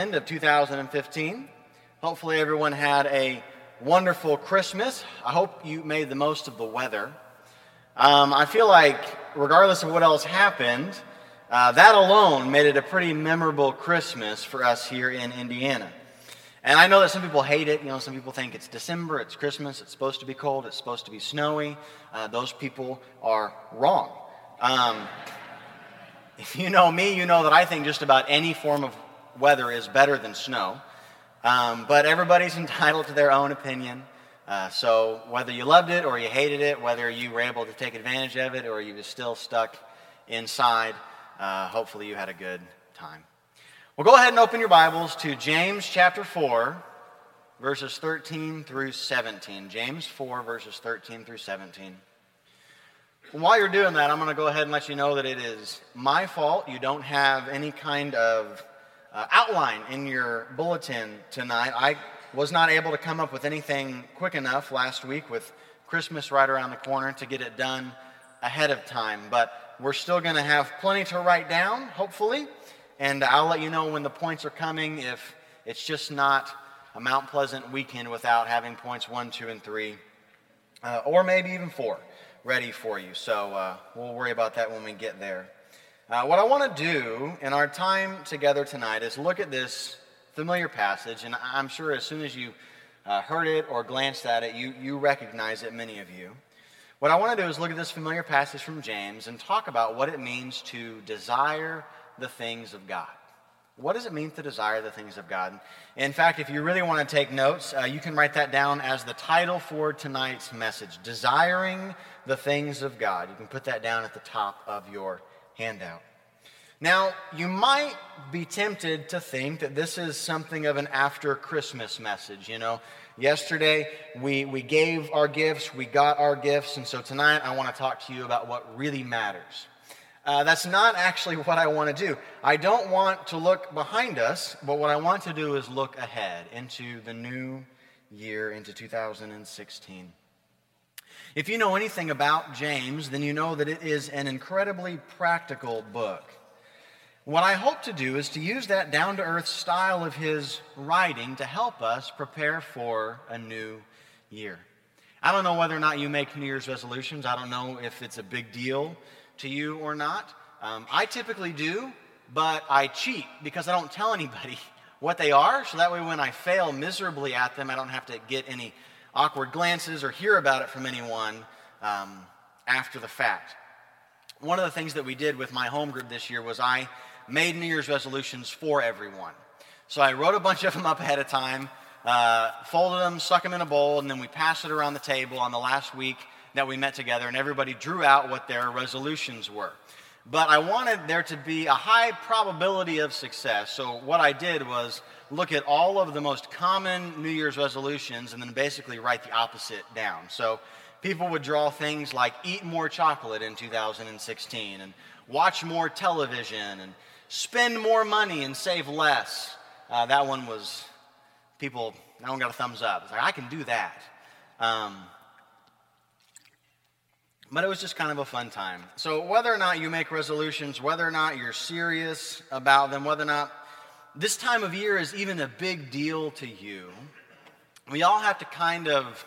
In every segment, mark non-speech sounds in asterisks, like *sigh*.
end of 2015. Hopefully, everyone had a wonderful Christmas. I hope you made the most of the weather. Um, I feel like, regardless of what else happened, uh, that alone made it a pretty memorable Christmas for us here in Indiana. And I know that some people hate it. You know, some people think it's December, it's Christmas, it's supposed to be cold, it's supposed to be snowy. Uh, those people are wrong. Um, *laughs* if you know me, you know that I think just about any form of weather is better than snow. Um, but everybody's *laughs* entitled to their own opinion. Uh, so whether you loved it or you hated it, whether you were able to take advantage of it or you were still stuck inside, uh, hopefully you had a good time. Well, go ahead and open your Bibles to James chapter 4, verses 13 through 17. James 4, verses 13 through 17. While you're doing that, I'm going to go ahead and let you know that it is my fault. You don't have any kind of uh, outline in your bulletin tonight. I was not able to come up with anything quick enough last week with Christmas right around the corner to get it done ahead of time. But we're still going to have plenty to write down, hopefully. And I'll let you know when the points are coming if it's just not a Mount Pleasant weekend without having points one, two, and three, uh, or maybe even four ready for you. So uh, we'll worry about that when we get there. Uh, what I want to do in our time together tonight is look at this familiar passage, and I'm sure as soon as you uh, heard it or glanced at it, you, you recognize it, many of you. What I want to do is look at this familiar passage from James and talk about what it means to desire the things of God. What does it mean to desire the things of God? In fact, if you really want to take notes, uh, you can write that down as the title for tonight's message Desiring the Things of God. You can put that down at the top of your handout. Now, you might be tempted to think that this is something of an after Christmas message. You know, yesterday we, we gave our gifts, we got our gifts, and so tonight I want to talk to you about what really matters. Uh, that's not actually *laughs* what I want to do. I don't want to look behind us, but what I want to do is look ahead into the new year, into 2016. If you know anything about James, then you know that it is an incredibly practical book. What I hope to do is to use that down to earth style of his writing to help us prepare for a new year. I don't know whether or not you make New Year's resolutions. I don't know if it's a big deal to you or not. Um, I typically do, but I cheat because I don't tell anybody *laughs* what they are. So that way, when I fail miserably at them, I don't have to get any awkward glances or hear about it from anyone um, after the fact. One of the things that we did with my home group this year was I made New Year's resolutions for everyone. So I wrote a bunch of them up ahead of time, uh, folded them, stuck them in a bowl, and then we passed it around the table on the last week that we met together, and everybody drew out what their resolutions were. But I wanted there to be a high probability of success. So what I did was look at all of the most common New Year's resolutions and then basically write the opposite down. So people would draw things like eat more chocolate in 2016 and watch more television and spend more money and save less. Uh, that one was people, that one got a thumbs up. It's like, I can do that. Um, but it was just kind of a fun time. So, whether or not you make resolutions, whether or not you're serious about them, whether or not this time of year is even a big deal to you, we all have to kind of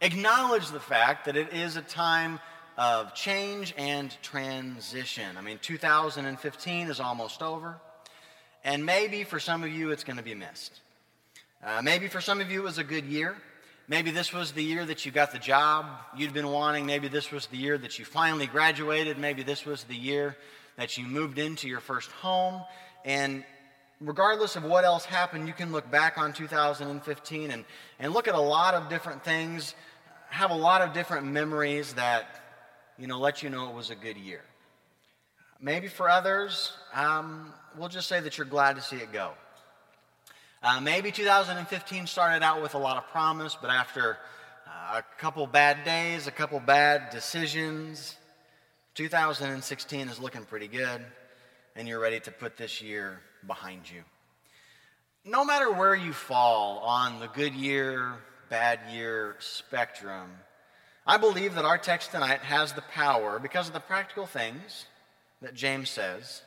acknowledge the fact that it is a time of change and transition. I mean, 2015 is almost over, and maybe for some of you it's going to be missed. Uh, maybe for some of you it was a good year. Maybe this was the year that you got the job you'd been wanting. Maybe this was the year that you finally graduated. Maybe this was the year that you moved into your first home. And regardless of what else happened, you can look back on 2015 and, and look at a lot of different things, have a lot of different memories that, you know, let you know it was a good year. Maybe for others, um, we'll just say that you're glad to see it go. Uh, maybe 2015 started out with a lot of promise, but after uh, a couple bad days, a couple bad decisions, 2016 is looking pretty good, and you're ready to put this year behind you. No matter where you fall on the good year, bad year spectrum, I believe that our text tonight has the power, because of the practical things that James says,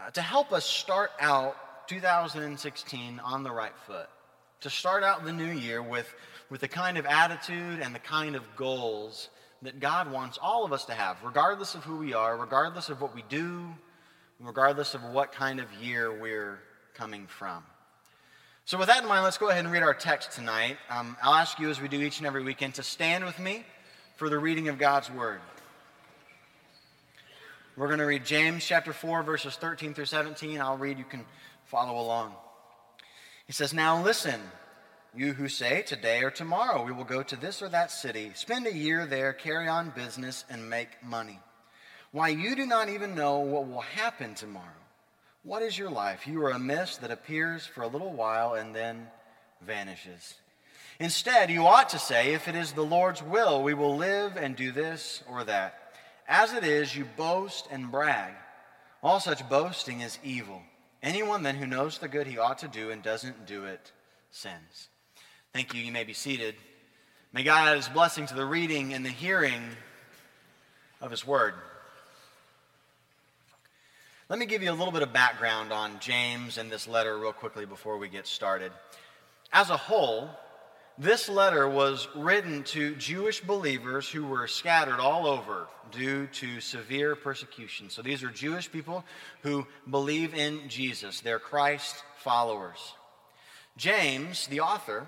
uh, to help us start out 2016 on the right foot, to start out the new year with, with the kind of attitude and the kind of goals that God wants all of us to have, regardless of who we are, regardless of what we do, regardless of what kind of year we're coming from. So, with that in mind, let's go ahead and read our text tonight. Um, I'll ask you, as we do each and every weekend, to stand with me for the reading of God's Word. We're going to read James chapter 4, verses 13 through 17. I'll read, you can follow along. He says, Now listen. You who say, Today or tomorrow we will go to this or that city, spend a year there, carry on business, and make money. Why, you do not even know what will happen tomorrow. What is your life? You are a mist that appears for a little while and then vanishes. Instead, you ought to say, If it is the Lord's will, we will live and do this or that. As it is, you boast and brag. All such boasting is evil. Anyone then who knows the good he ought to do and doesn't do it sins. Thank you. You may be seated. May God add his blessing to the reading and the hearing of his word. Let me give you a little bit of background on James and this letter, real quickly, before we get started. As a whole, this letter was written to Jewish believers who were scattered all over due to severe persecution. So these are Jewish people who believe in Jesus, they're Christ followers. James, the author,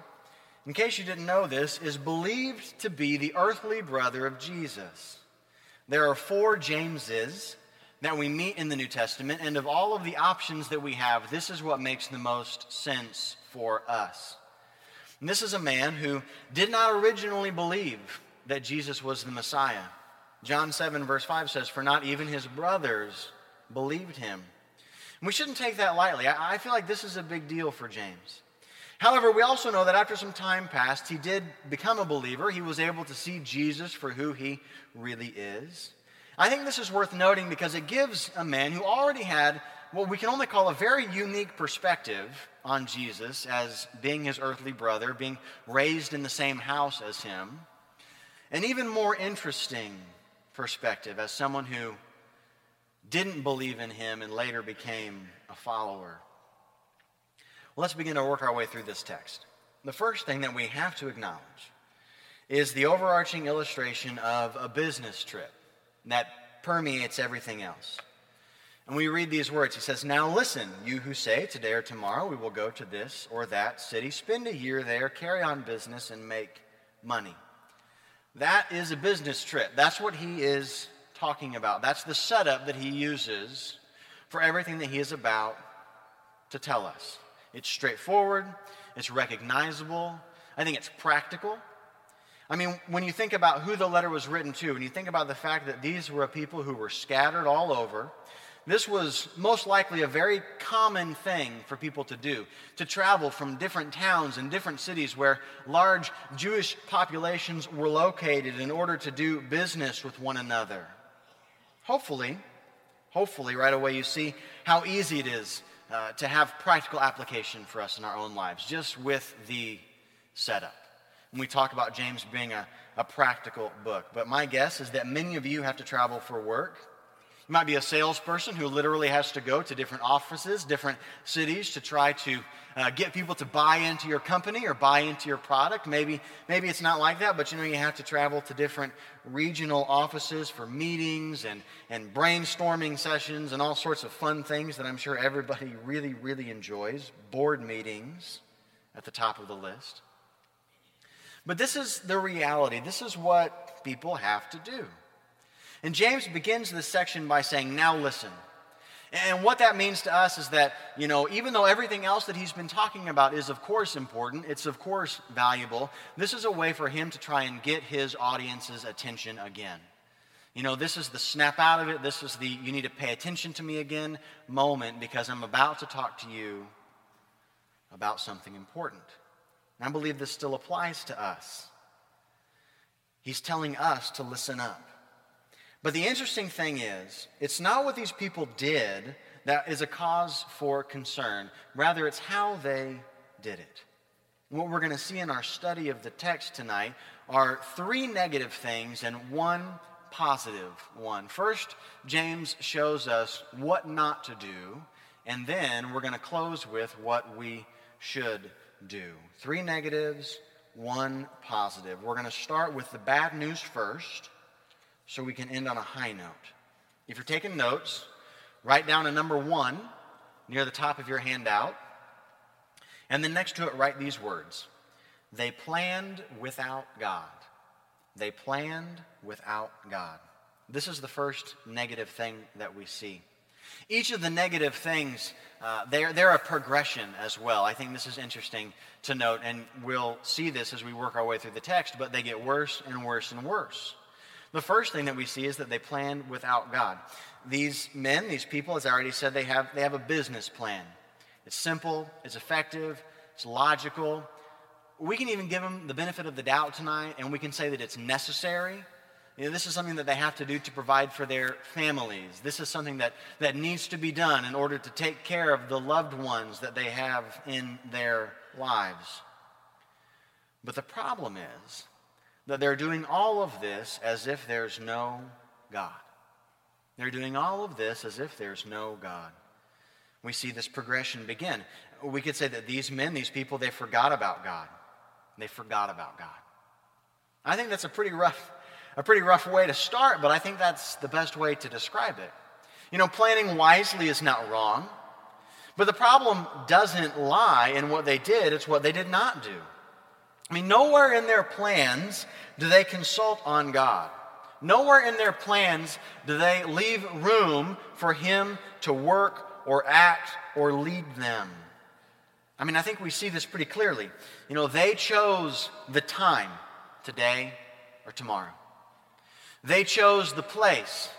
in case you didn't know this, is believed to be the earthly brother of Jesus. There are four Jameses that we meet in the New Testament, and of all of the options that we have, this is what makes the most sense for us. And this is a man who did not originally believe that Jesus was the Messiah. John 7, verse 5 says, For not even his brothers believed him. And we shouldn't take that lightly. I, I feel like this is a big deal for James. However, we also know that after some time passed, he did become a believer. He was able to see Jesus for who he really is. I think this is worth noting because it gives a man who already had what we can only call a very unique perspective on Jesus as being his earthly brother, being raised in the same house as him, an even more interesting perspective as someone who didn't believe in him and later became a follower. Well, let's begin to work our way through this text. The first thing that we have to acknowledge is the overarching illustration of a business trip that permeates everything else. And we read these words. He says, Now listen, you who say, Today or tomorrow we will go to this or that city, spend a year there, carry on business, and make money. That is a business trip. That's what he is talking about. That's the setup that he uses for everything that he is about to tell us. It's straightforward, it's recognizable, I think it's practical. I mean, when you think about who the letter was written to, and you think about the fact that these were people who were scattered all over, this was most likely a very common thing for people to do to travel from different towns and different cities where large Jewish populations were located in order to do business with one another. Hopefully, hopefully, right away you see how easy it is uh, to have practical application for us in our own lives, just with the setup. And we talk about James being a, a practical book. But my guess is that many of you have to travel for work. You might be a salesperson who literally has to go to different offices, different cities to try to uh, get people to buy into your company or buy into your product. Maybe, maybe it's not like that, but you know, you have to travel to different regional offices for meetings and, and brainstorming sessions and all sorts of fun things that I'm sure everybody really, really enjoys. Board meetings at the top of the list. But this is the reality. This is what people have to do. And James begins this section by saying, Now listen. And what that means to us is that, you know, even though everything else that he's been talking about is, of course, important, it's, of course, valuable, this is a way for him to try and get his audience's attention again. You know, this is the snap out of it. This is the you need to pay attention to me again moment because I'm about to talk to you about something important. And I believe this still applies to us. He's telling us to listen up. But the interesting thing is, it's not what these people did that is a cause for concern. Rather, it's how they did it. What we're going to see in our study of the text tonight are three negative things and one positive one. First, James shows us what not to do, And then we're going to close with what we should do. Three negatives, one positive. We're going to start with the bad news first so we can end on a high note. If you're taking notes, write down a number one near the top of your handout. And then next to it, write these words They planned without God. They planned without God. This is the first negative thing that we see. Each of the negative things, uh, they're, they're a progression as well. I think this is interesting to note, and we'll see this as we work our way through the text, but they get worse and worse and worse. The first thing that we see is that they plan without God. These men, these people, as I already said, they have, they have a business plan. It's simple, it's effective, it's logical. We can even give them the benefit of the doubt tonight, and we can say that it's necessary you know, this is something that they have to do to provide for their families. This is something that, that needs to be done in order to take care of the loved ones that they have in their lives. But the problem is that they're doing all of this as if there's no God. They're doing all of this as if there's no God. We see this progression begin. We could say that these men, these people, they forgot about God. They forgot about God. I think that's a pretty rough a pretty rough way to start, but I think that's the best way to describe it. You know, planning wisely is not wrong, but the problem doesn't lie in what they did, it's what they did not do. I mean, nowhere in their plans do they consult on God. Nowhere in their plans do they leave room for Him to work or act or lead them. I mean, I think we see this pretty clearly. You know, they chose the time, today or tomorrow. They chose the place,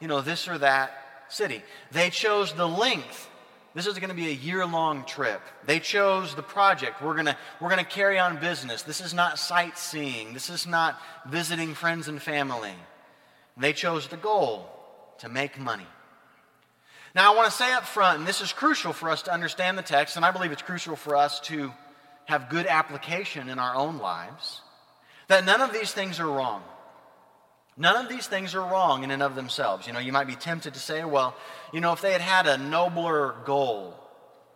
you know, this or that city. They chose the length. This is going to be a year long trip. They chose the project. We're going to, we're going to carry on business. This is not sightseeing. This is not visiting friends and family. They chose the goal to make money. Now, I want to say up front, and this is crucial for us to understand the text, and I believe it's crucial for us to have good application in our own lives, that none of these things are wrong. None of these things are wrong in and of themselves. You know, you might be tempted to say, well, you know, if they had had a nobler goal,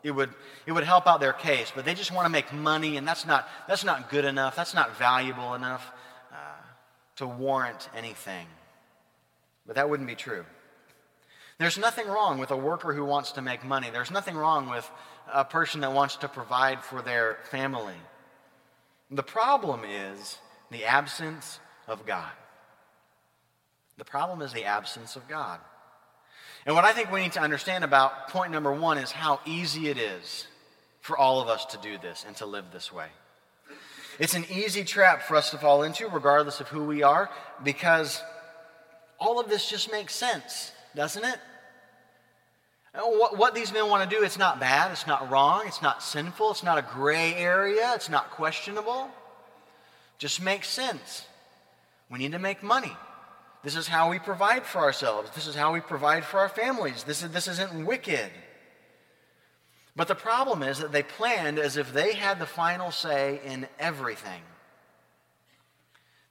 it would, it would help out their case, but they just want to make money, and that's not, that's not good enough. That's not valuable enough uh, to warrant anything. But that wouldn't be true. There's nothing wrong with a worker who wants to make money. There's nothing wrong with a person that wants to provide for their family. The problem is the absence of God. The problem is the absence of God. And what I think we need to understand about point number one is how easy it is for all of us to do this and to live this way. It's an easy trap for us to fall into, regardless of who we are, because all of this just makes sense, doesn't it? What, what these men want to do, it's not bad, it's not wrong, it's not sinful, it's not a gray area, it's not questionable. Just makes sense. We need to make money. This is how we provide for ourselves. This is how we provide for our families. This, is, this isn't wicked. But the problem is that they planned as if they had the final say in everything.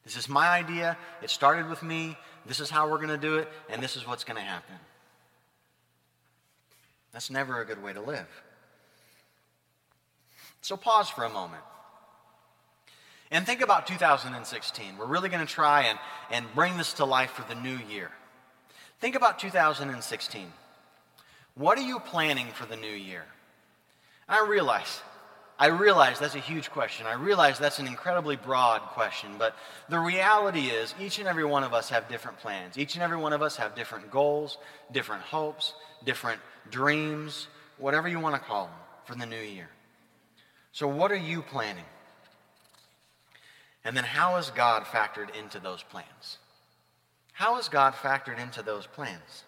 This is my idea. It started with me. This is how we're going to do it, and this is what's going to happen. That's never a good way to live. So pause for a moment. And think about 2016. We're really going to try and, and bring this to life for the new year. Think about 2016. What are you planning for the new year? I realize, I realize that's a huge question. I realize that's an incredibly broad question, but the reality is each and every one of us have different plans. Each and every one of us have different goals, different hopes, different dreams, whatever you want to call them for the new year. So, what are you planning? And then how is God factored into those plans? How is God factored into those plans?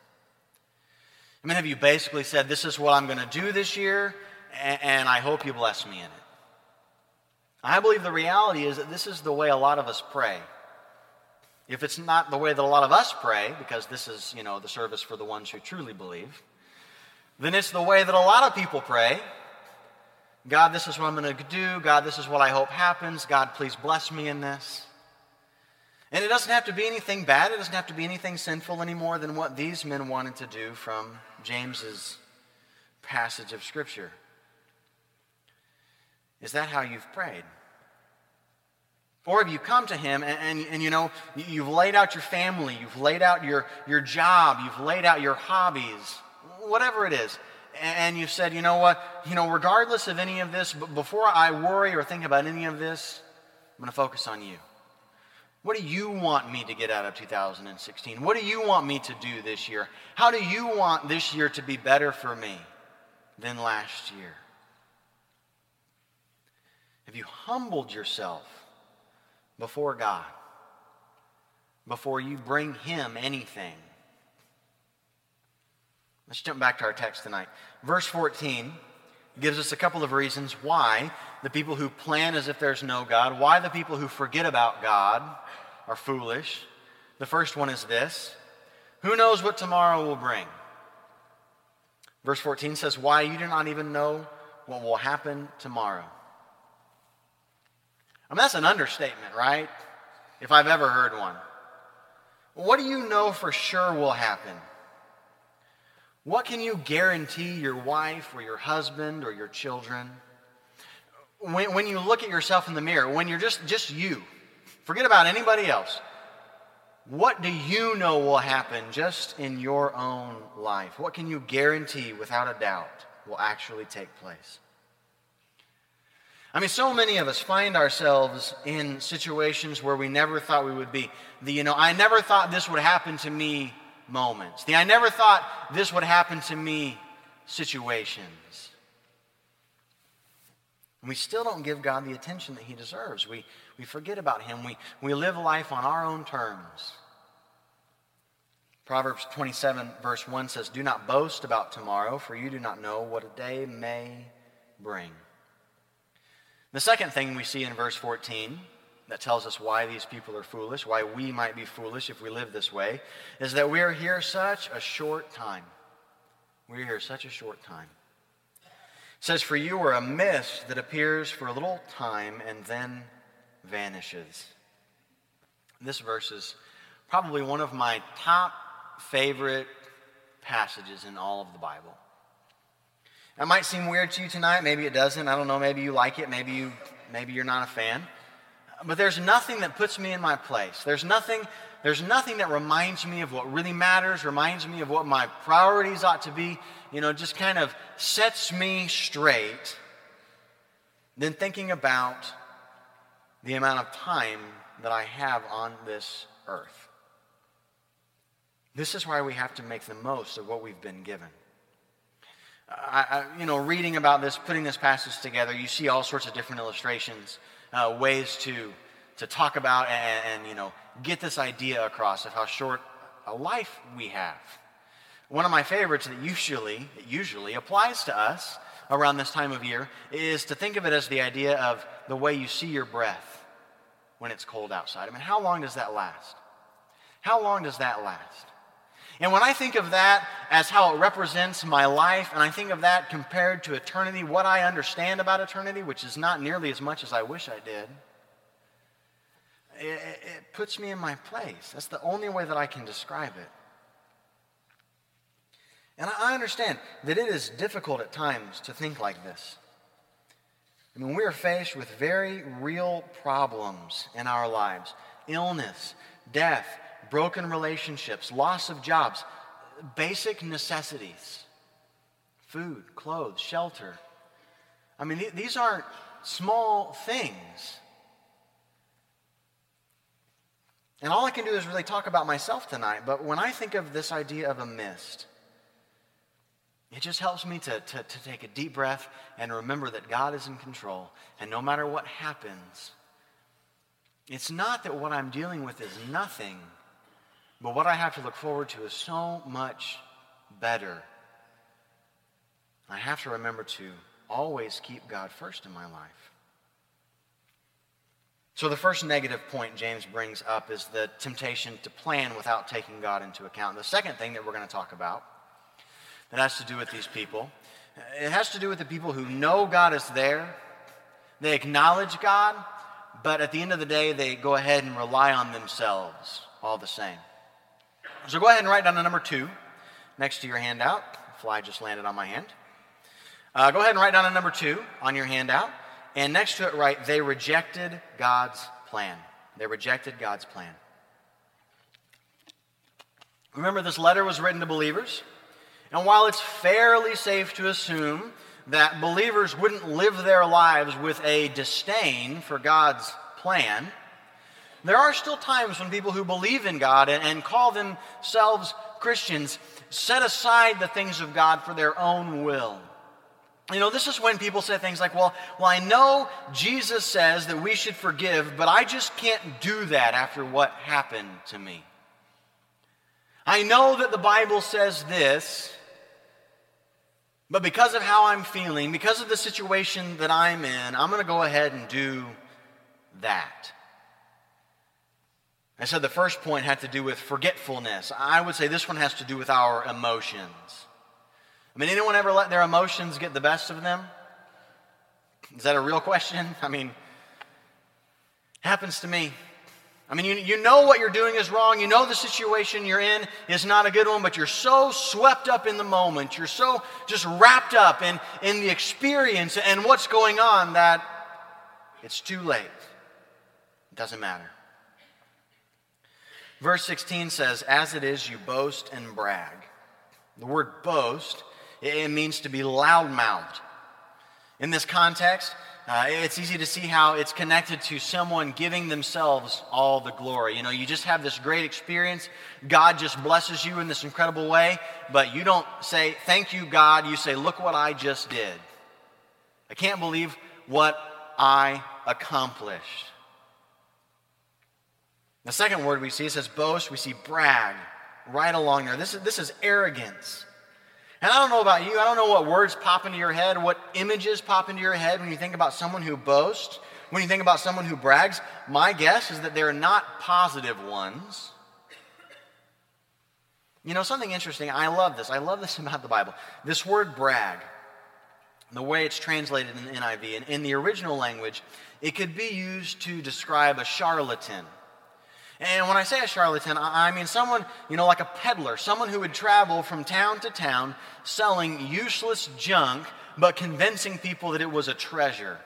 I mean, have you basically said, This is what I'm going to do this year, and I hope you bless me in it? I believe the reality is that this is the way a lot of us pray. If it's not the way that a lot of us pray, because this is, you know, the service for the ones who truly believe, then it's the way that a lot of people pray, God, this is what I'm going to do. God, this is what I hope happens. God, please bless me in this. And it doesn't have to be anything bad. It doesn't have to be anything sinful any more than what these men wanted to do from James's passage of Scripture? Is that how you've prayed? Or have you come to him and, and, and, you know, you've laid out your family, you've laid out your, your job, you've laid out your hobbies, whatever it is, and you've said, you know what, you know, regardless of any of this, but before I worry or think about any of this, I'm going to focus on you. What do you want me to get out of 2016? What do you want me to do this year? How do you want this year to be better for me than last year? Have you humbled yourself before God before you bring Him anything? Let's jump back to our text tonight. Verse 14 gives us a couple of reasons why the people who plan as if there's no God, why the people who forget about God are foolish. The first one is this Who knows what tomorrow will bring? Verse 14 says, Why you do not even know what will happen tomorrow. I mean, that's an understatement, right? If I've ever heard one. What do you know for sure will happen? What can you guarantee your wife or your husband or your children? When, when you look at yourself in the mirror, when you're just, just you, forget about anybody else. What do you know will happen just in your own life? What can you guarantee without a doubt will actually take place? I mean, so many of us find ourselves in situations where we never thought we would be. The, you know, I never thought this would happen to me moments. The I never thought this would happen to me situations. We still don't give God the attention that He deserves. We, we forget about Him. We, we live life on our own terms. Proverbs 27, verse 1 says, Do not boast about tomorrow, for you do not know what a day may bring. The second thing we see in verse 14 that tells us why these people are foolish, why we might be foolish if we live this way, is that we are here such a short time. We're here such a short time. It says, For you are a mist that appears for a little time and then vanishes. This verse is probably one of my top favorite passages in all of the Bible. That might seem weird to you tonight. Maybe it doesn't. I don't know. Maybe you like it. Maybe you maybe you're not a fan. But there's nothing that puts me in my place. There's nothing, there's nothing that reminds me of what really matters, reminds me of what my priorities ought to be, you know, just kind of sets me straight than thinking about the amount of time that I have on this earth. This is why we have to make the most of what we've been given. I, I, you know, reading about this, putting this passage together, you see all sorts of different illustrations uh, ways to, to talk about and, and, you know, get this idea across of how short a life we have. One of my favorites that usually, usually applies to us around this time of year is to think of it as the idea of the way you see your breath when it's cold outside. I mean, how long does that last? How long does that last? And when I think of that as how it represents my life, and I think of that compared to eternity, what I understand about eternity, which is not nearly as much as I wish I did, it, it puts me in my place. That's the only way that I can describe it. And I understand that it is difficult at times to think like this. I mean, we are faced with very real problems in our lives illness, death, broken relationships, loss of jobs, basic necessities food, clothes, shelter. I mean, these aren't small things. And all I can do is really talk about myself tonight, but when I think of this idea of a mist, it just helps me to, to, to, take a deep breath and remember that God is in control. And no matter what happens, it's not that what I'm dealing with is nothing. But what I have to look forward to is so much better. I have to remember to always keep God first in my life. So, the first negative point James brings up is the temptation to plan without taking God into account. The second thing that we're going to talk about that has to do with these people, it has to do with the people who know God is there, they acknowledge God, but at the end of the day, they go ahead and rely on themselves all the same. So go ahead and write down the number two next to your handout. Fly just landed on my hand. Uh, go ahead and write down a number two on your handout. And next to it, write, they rejected God's plan. They rejected God's plan. Remember, this letter was written to believers. And while it's fairly safe to assume that believers wouldn't live their lives with a disdain for God's plan, there are still times when people who believe in God and, and call themselves Christians set aside the things of God for their own will. You know, this is when people say things like, well, well, I know Jesus says that we should forgive, but I just can't do that after what happened to me. I know that the Bible says this, but because of how I'm feeling, because of the situation that I'm in, I'm going to go ahead and do that. I said the first point had to do with forgetfulness. I would say this one has to do with our emotions. I mean, anyone ever let their emotions get the best of them? Is that a real question? *laughs* I mean, happens to me. I mean, you, you know what you're doing is wrong. You know the situation you're in is not a good one, but you're so swept up in the moment. You're so just wrapped up in, in the experience and what's going on that it's too late. It doesn't matter. Verse 16 says, As it is, you boast and brag. The word boast, it means to be loudmouthed. In this context, uh, it's easy to see how it's connected to someone giving themselves all the glory. You know, you just have this great experience. God just blesses you in this incredible way, but you don't say, Thank you, God. You say, Look what I just did. I can't believe what I accomplished. The second word we see says boast, we see brag right along there. This is, this is arrogance. And I don't know about you, I don't know what words pop into your head, what images pop into your head when you think about someone who boasts, when you think about someone who brags. My guess is that they're not positive ones. You know, something interesting, I love this. I love this *laughs* about the Bible. This word brag, the way it's translated in the NIV, and in the original language, it could be used to describe a charlatan and when I say a charlatan, I mean someone, you know, like a peddler, someone who would travel from town to town selling useless junk, but convincing people that it was a treasure.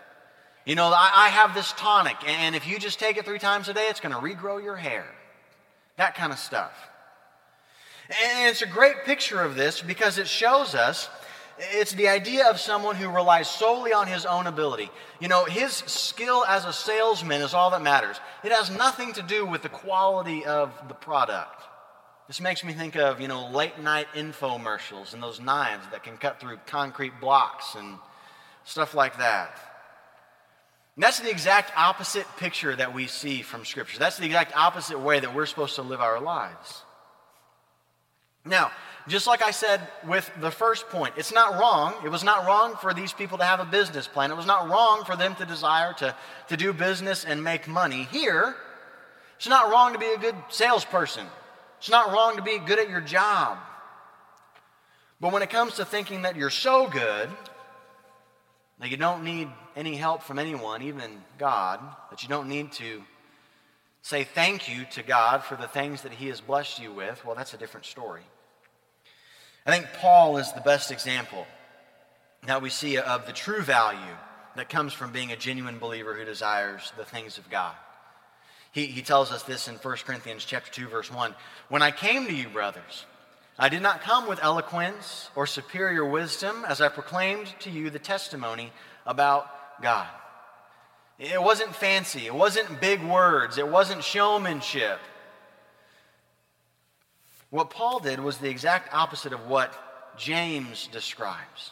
You know, I, have this tonic, and if you just take it three times a day, it's going to regrow your hair. That kind of stuff. And it's a great picture of this because it shows us it's the idea of someone who relies solely on his own ability. You know, his skill as a salesman is all that matters. It has nothing to do with the quality of the product. This makes me think of, you know, late night infomercials and those knives that can cut through concrete blocks and stuff like that. And that's the exact opposite picture that we see from Scripture. That's the exact opposite way that we're supposed to live our lives. Now, just like I said with the first point, it's not wrong. It was not wrong for these people to have a business plan. It was not wrong for them to desire to, to do business and make money. Here, it's not wrong to be a good salesperson. It's not wrong to be good at your job. But when it comes to thinking that you're so good that you don't need any help from anyone, even God, that you don't need to say thank you to God for the things that He has blessed you with, well, that's a different story. I think Paul is the best example that we see of the true value that comes from being a genuine believer who desires the things of God. He, he tells us this in 1 Corinthians chapter 2, verse 1. When I came to you, brothers, I did not come with eloquence or superior wisdom as I proclaimed to you the testimony about God. It wasn't fancy. It wasn't big words. It wasn't showmanship. What Paul did was the exact opposite of what James describes.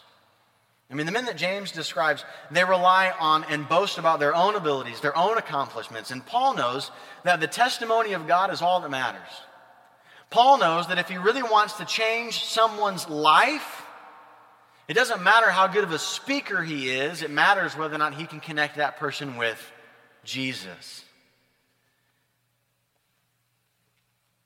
I mean, the men that James describes, they rely on and boast about their own abilities, their own accomplishments. And Paul knows that the testimony of God is all that matters. Paul knows that if he really wants to change someone's life, it doesn't matter how good of a speaker he is, it matters whether or not he can connect that person with Jesus.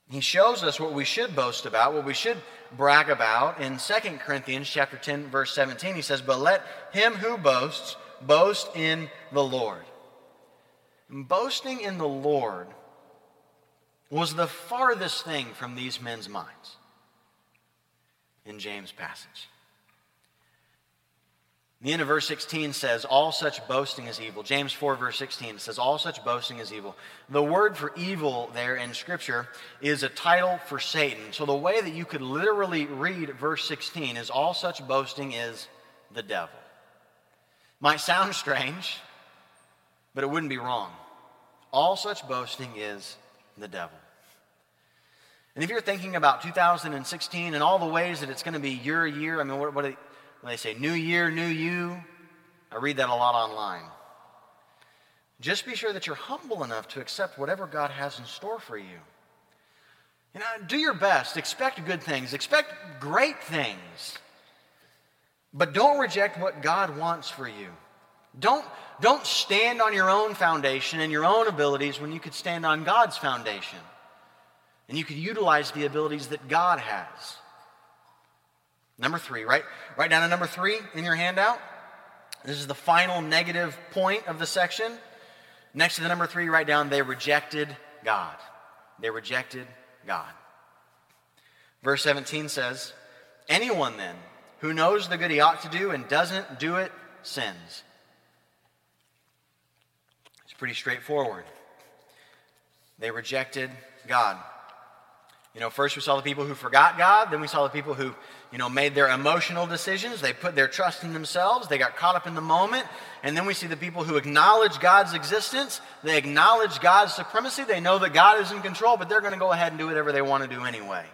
He shows us what we should boast about, what we should brag about. In 2 Corinthians chapter 10 verse 17 he says, "But let him who boasts boast in the Lord." boasting in the Lord was the farthest thing from these men's minds in James' passage. The end of verse 16 says, All such boasting is evil. James 4, verse 16 says, All such boasting is evil. The word for evil there in Scripture is a title for Satan. So the way that you could literally read verse 16 is, All such boasting is the devil. Might sound *laughs* strange, but it wouldn't be wrong. All such boasting is the devil. And if you're thinking about 2016 and all the ways that it's going to be your year, I mean, what, what when they say new year, new you, I read that a lot online. Just be sure that you're humble enough to accept whatever God has in store for you. You know, do your best. Expect good things. Expect great things. But don't reject what God wants for you. Don't, don't stand on your own foundation and your own abilities when you could stand on God's foundation. And you could utilize the abilities that God has. Number three, right? Write down a number three in your handout. This is the final negative point of the section. Next to the number three, write down they rejected God. They rejected God. Verse 17 says, Anyone then who knows the good he ought to do and doesn't do it sins. It's pretty straightforward. They rejected God. You know, first we saw the people who forgot God, then we saw the people who, you know, made their emotional decisions. They put their trust in themselves, they got caught up in the moment. And then we see the people who acknowledge God's existence, they acknowledge God's supremacy, they know that God is in control, but they're going to go ahead and do whatever they want to do anyway.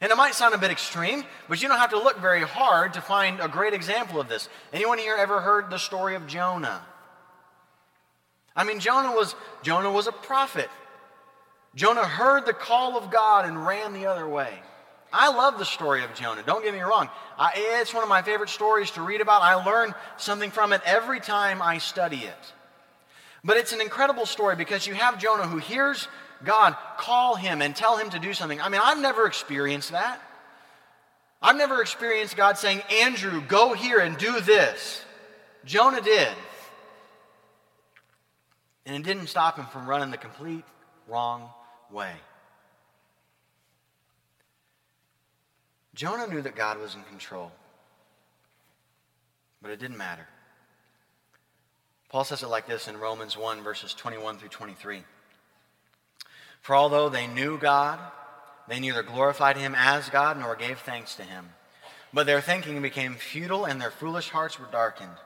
And it might sound a bit extreme, but you don't have to look very hard to find a great example of this. Anyone here ever heard the story of Jonah? I mean, Jonah was, Jonah was a prophet. Jonah heard the call of God and ran the other way. I love the story of Jonah. Don't get me wrong. I, it's one of my favorite stories to read about. I learn something from it every time I study it. But it's an incredible story because you have Jonah who hears God call him and tell him to do something. I mean, I've never experienced that. I've never experienced God saying, Andrew, go here and do this. Jonah did. And it didn't stop him from running the complete wrong way. Jonah knew that God was in control, but it didn't matter. Paul says it like this in Romans 1, verses 21 through 23. For although they knew God, they neither glorified him as God nor gave thanks to him. But their thinking became futile and their foolish hearts were darkened.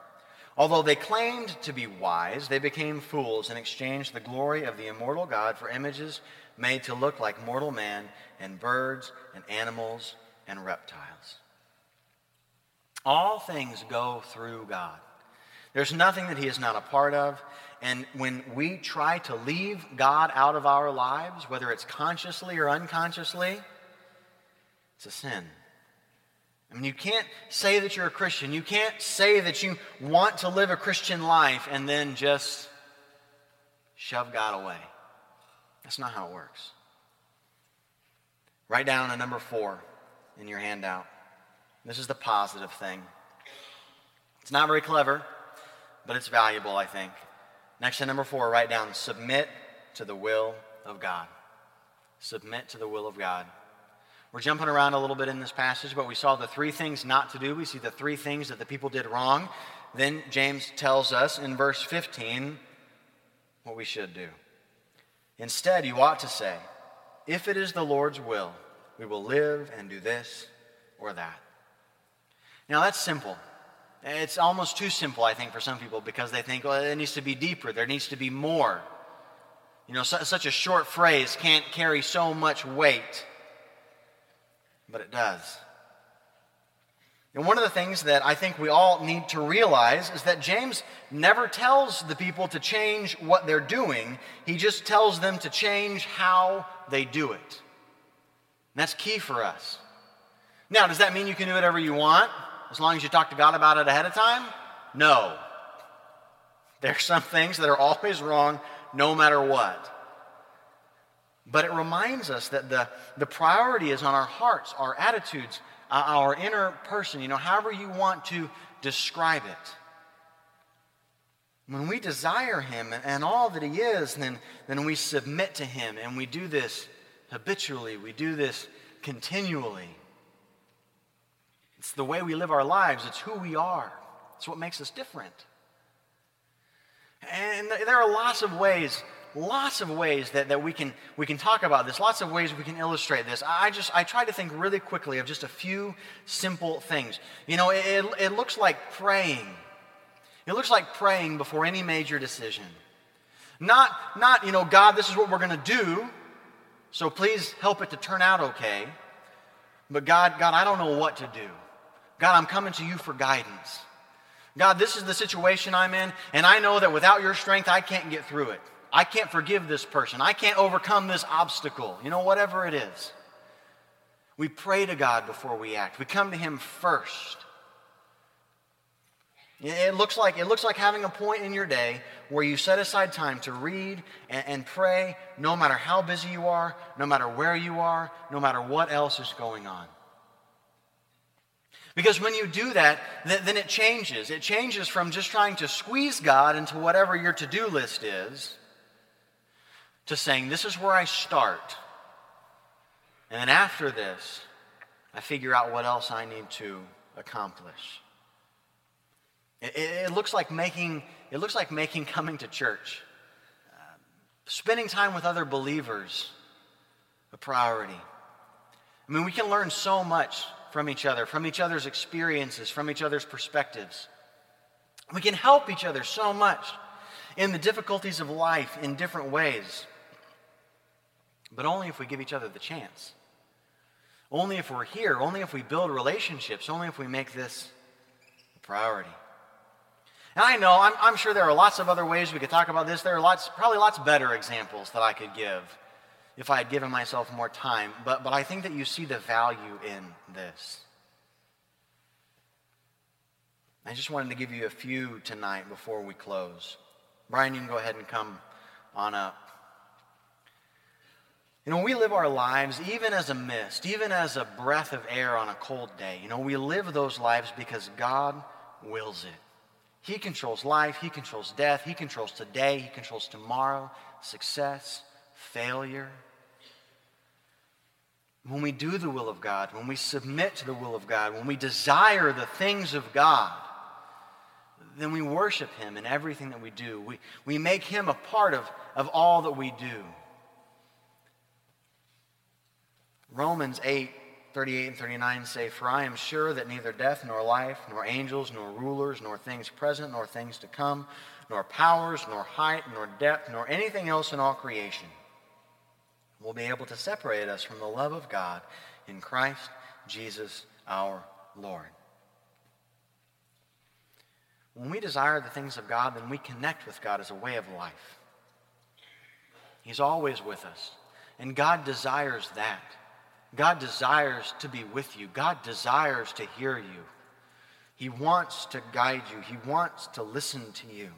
Although they claimed to be wise, they became fools and exchanged the glory of the immortal God for images made to look like mortal man and birds and animals and reptiles. All things go through God. There's nothing that He is not a part of. And when we try to leave God out of our lives, whether it's consciously or unconsciously, it's a sin. I mean, you can't say that you're a Christian. You can't say that you want to live a Christian life and then just shove God away. That's not how it works. Write down a number four in your handout. This is the positive thing. It's not very clever, but it's valuable, I think. Next to number four, write down submit to the will of God. Submit to the will of God. We're jumping around a little bit in this passage, but we saw the three things not to do. We see the three things that the people did wrong. Then James tells us in verse 15 what we should do. Instead, you ought to say, If it is the Lord's will, we will live and do this or that. Now, that's simple. It's almost too simple, I think, for some people because they think, well, it needs to be deeper, there needs to be more. You know, such a short phrase can't carry so much weight but it does. And one of the things that I think we all need to realize is that James never tells the people to change what they're doing, he just tells them to change how they do it. And that's key for us. Now, does that mean you can do whatever you want as long as you talk to God about it ahead of time? No. There are some things that are always wrong no matter what. But it reminds us that the, the priority is on our hearts, our attitudes, uh, our inner person, you know, however you want to describe it. When we desire Him and all that He is, then, then we submit to Him and we do this habitually, we do this continually. It's the way we live our lives, it's who we are, it's what makes us different. And there are lots of ways, lots of ways that, that we, can, we can talk about this, lots of ways we can illustrate this. I just, I try to think really quickly of just a few simple things. You know, it, it looks like praying. It looks like praying before any major decision. Not, not, you know, God, this is what we're going to do, so please help it to turn out okay. But God, God, I don't know what to do. God, I'm coming to you for guidance. God, this is the situation I'm in, and I know that without your strength, I can't get through it. I can't forgive this person. I can't overcome this obstacle. You know, whatever it is. We pray to God before we act. We come to Him first. It looks like, it looks like having a point in your day where you set aside time to read and, and pray no matter how busy you are, no matter where you are, no matter what else is going on. Because when you do that, then it changes. It changes from just trying to squeeze God into whatever your to do list is to saying, This is where I start. And then after this, I figure out what else I need to accomplish. It, it, looks like making, it looks like making coming to church, uh, spending time with other believers, a priority. I mean, we can learn so much from each other, from each other's experiences, from each other's perspectives. We can help each other so much in the difficulties of life in different ways, but only if we give each other the chance. Only if we're here, only if we build relationships, only if we make this a priority. And I know, I'm, I'm, sure there are lots of other ways we could talk about this. There are lots, probably lots better examples that I could give if I had given myself more time. But, but I think that you see the value in this. I just wanted to give you a few tonight before we close. Brian, you can go ahead and come on up. You know, we live our lives even as a mist, even as a breath of air on a cold day. You know, we live those lives because God wills it. He controls life, He controls death, He controls today, He controls tomorrow, success, failure. When we do the will of God, when we submit to the will of God, when we desire the things of God, then we worship Him in everything that we do. We, we make Him a part of, of all that we do. Romans 8 38 and 39 say, For I am sure that neither death nor life, nor angels, nor rulers, nor things present, nor things to come, nor powers, nor height, nor depth, nor anything else in all creation will be able to separate us from the love of God in Christ Jesus our Lord. When we desire the things of God, then we connect with God as a way of life. He's always with us, and God desires that. God desires to be with you. God desires to hear you. He wants to guide you. He wants to listen to you.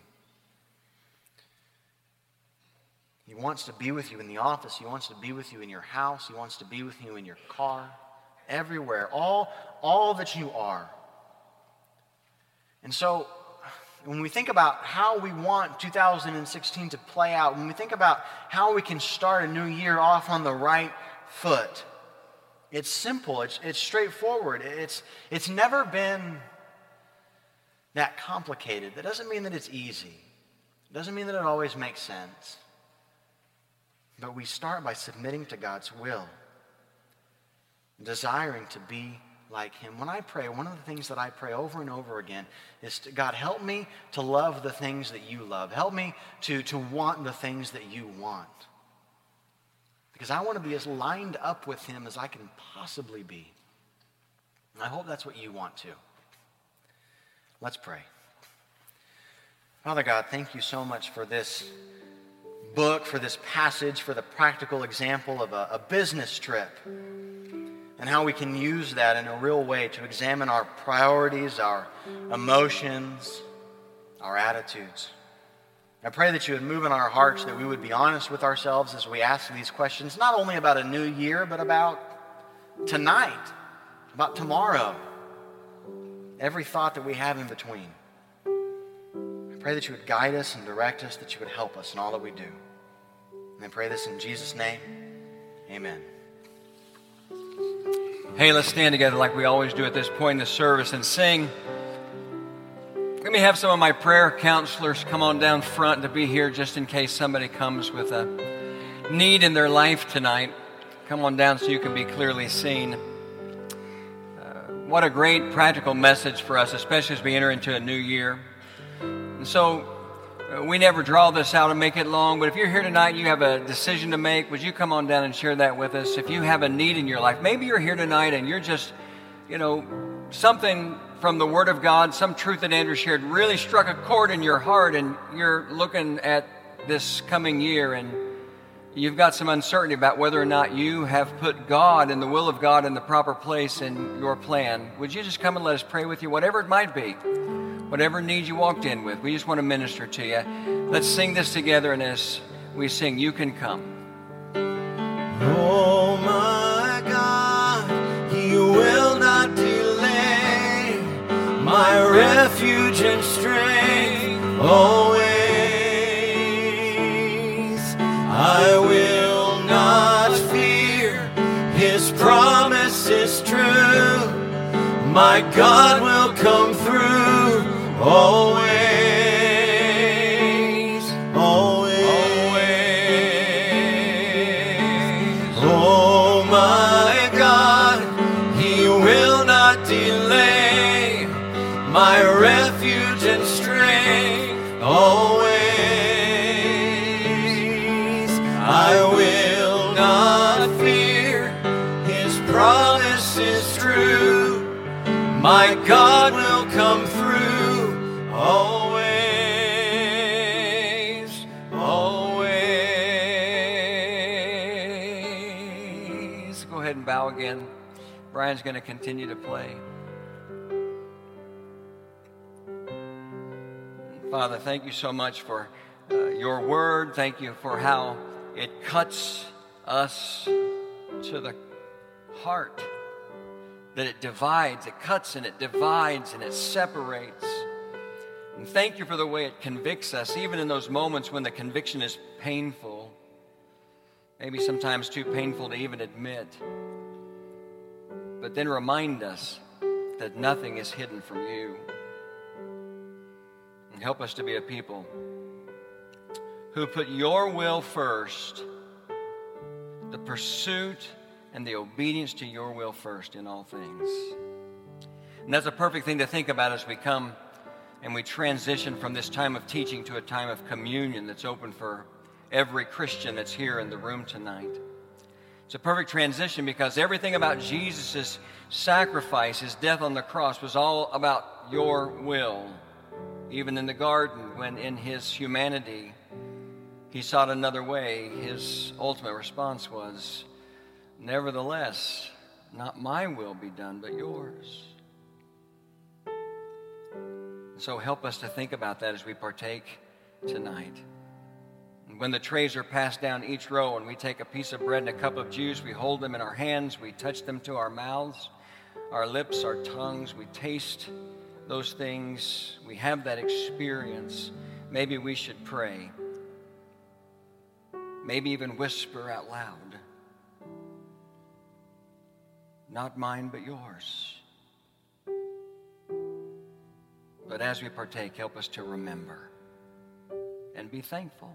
He wants to be with you in the office. He wants to be with you in your house. He wants to be with you in your car, everywhere, all, all that you are. And so, when we think about how we want 2016 to play out, when we think about how we can start a new year off on the right foot, it's simple, it's, it's straightforward. It's, it's never been that complicated. That doesn't mean that it's easy, it doesn't mean that it always makes sense. But we start by submitting to God's will, desiring to be like Him. When I pray, one of the things that I pray over and over again is to, God, help me to love the things that you love. Help me to, to want the things that you want because I want to be as lined up with Him as I can possibly be. And I hope that's what you want to. Let's pray. Father God, thank you so much for this book, for this passage, for the practical example of a, a business trip, and how we can use that in a real way to examine our priorities, our emotions, our attitudes. I pray that you would move in our hearts, that we would be honest with ourselves as we ask these questions, not only about a new year, but about tonight, about tomorrow, every thought that we have in between. I pray that you would guide us and direct us, that you would help us in all that we do. And I pray this in Jesus' name. Amen. Hey, let's stand together like we always do at this point in the service and sing. Me have some of my prayer counselors come on down front to be here just in case somebody comes with a need in their life tonight. Come on down so you can be clearly seen. Uh, what a great practical message for us, especially as we enter into a new year. And so, uh, we never draw this out and make it long, but if you're here tonight and you have a decision to make, would you come on down and share that with us? If you have a need in your life, maybe you're here tonight and you're just, you know, something from the Word of God, some truth that Andrew shared really struck a chord in your heart, and you're looking at this coming year and you've got some uncertainty about whether or not you have put God and the will of God in the proper place in your plan, would you just come and let us pray with you, whatever it might be, whatever need you walked in with? We just want to minister to you. Let's sing this together, and as we sing, You Can Come. Oh my my refuge and strength always. I will not fear, His promise is true. My God will come through always, Brian's going to continue to play. Father, thank you so much for uh, your word. Thank you for how it cuts us to the heart, that it divides, it cuts and it divides and it separates. And thank you for the way it convicts us, even in those moments when the conviction is painful, maybe sometimes too painful to even admit. But then remind us that nothing is hidden from you. And help us to be a people who put your will first, the pursuit and the obedience to your will first in all things. And that's a perfect thing to think about as we come and we transition from this time of teaching to a time of communion that's open for every Christian that's here in the room tonight. It's a perfect transition because everything about Jesus' sacrifice, his death on the cross, was all about your will. Even in the garden, when in his humanity he sought another way, his ultimate response was, Nevertheless, not my will be done, but yours. So help us to think about that as we partake tonight. When the trays are passed down each row and we take a piece of bread and a cup of juice, we hold them in our hands, we touch them to our mouths, our lips, our tongues, we taste those things, we have that experience. Maybe we should pray. Maybe even whisper out loud. Not mine, but yours. But as we partake, help us to remember and be thankful.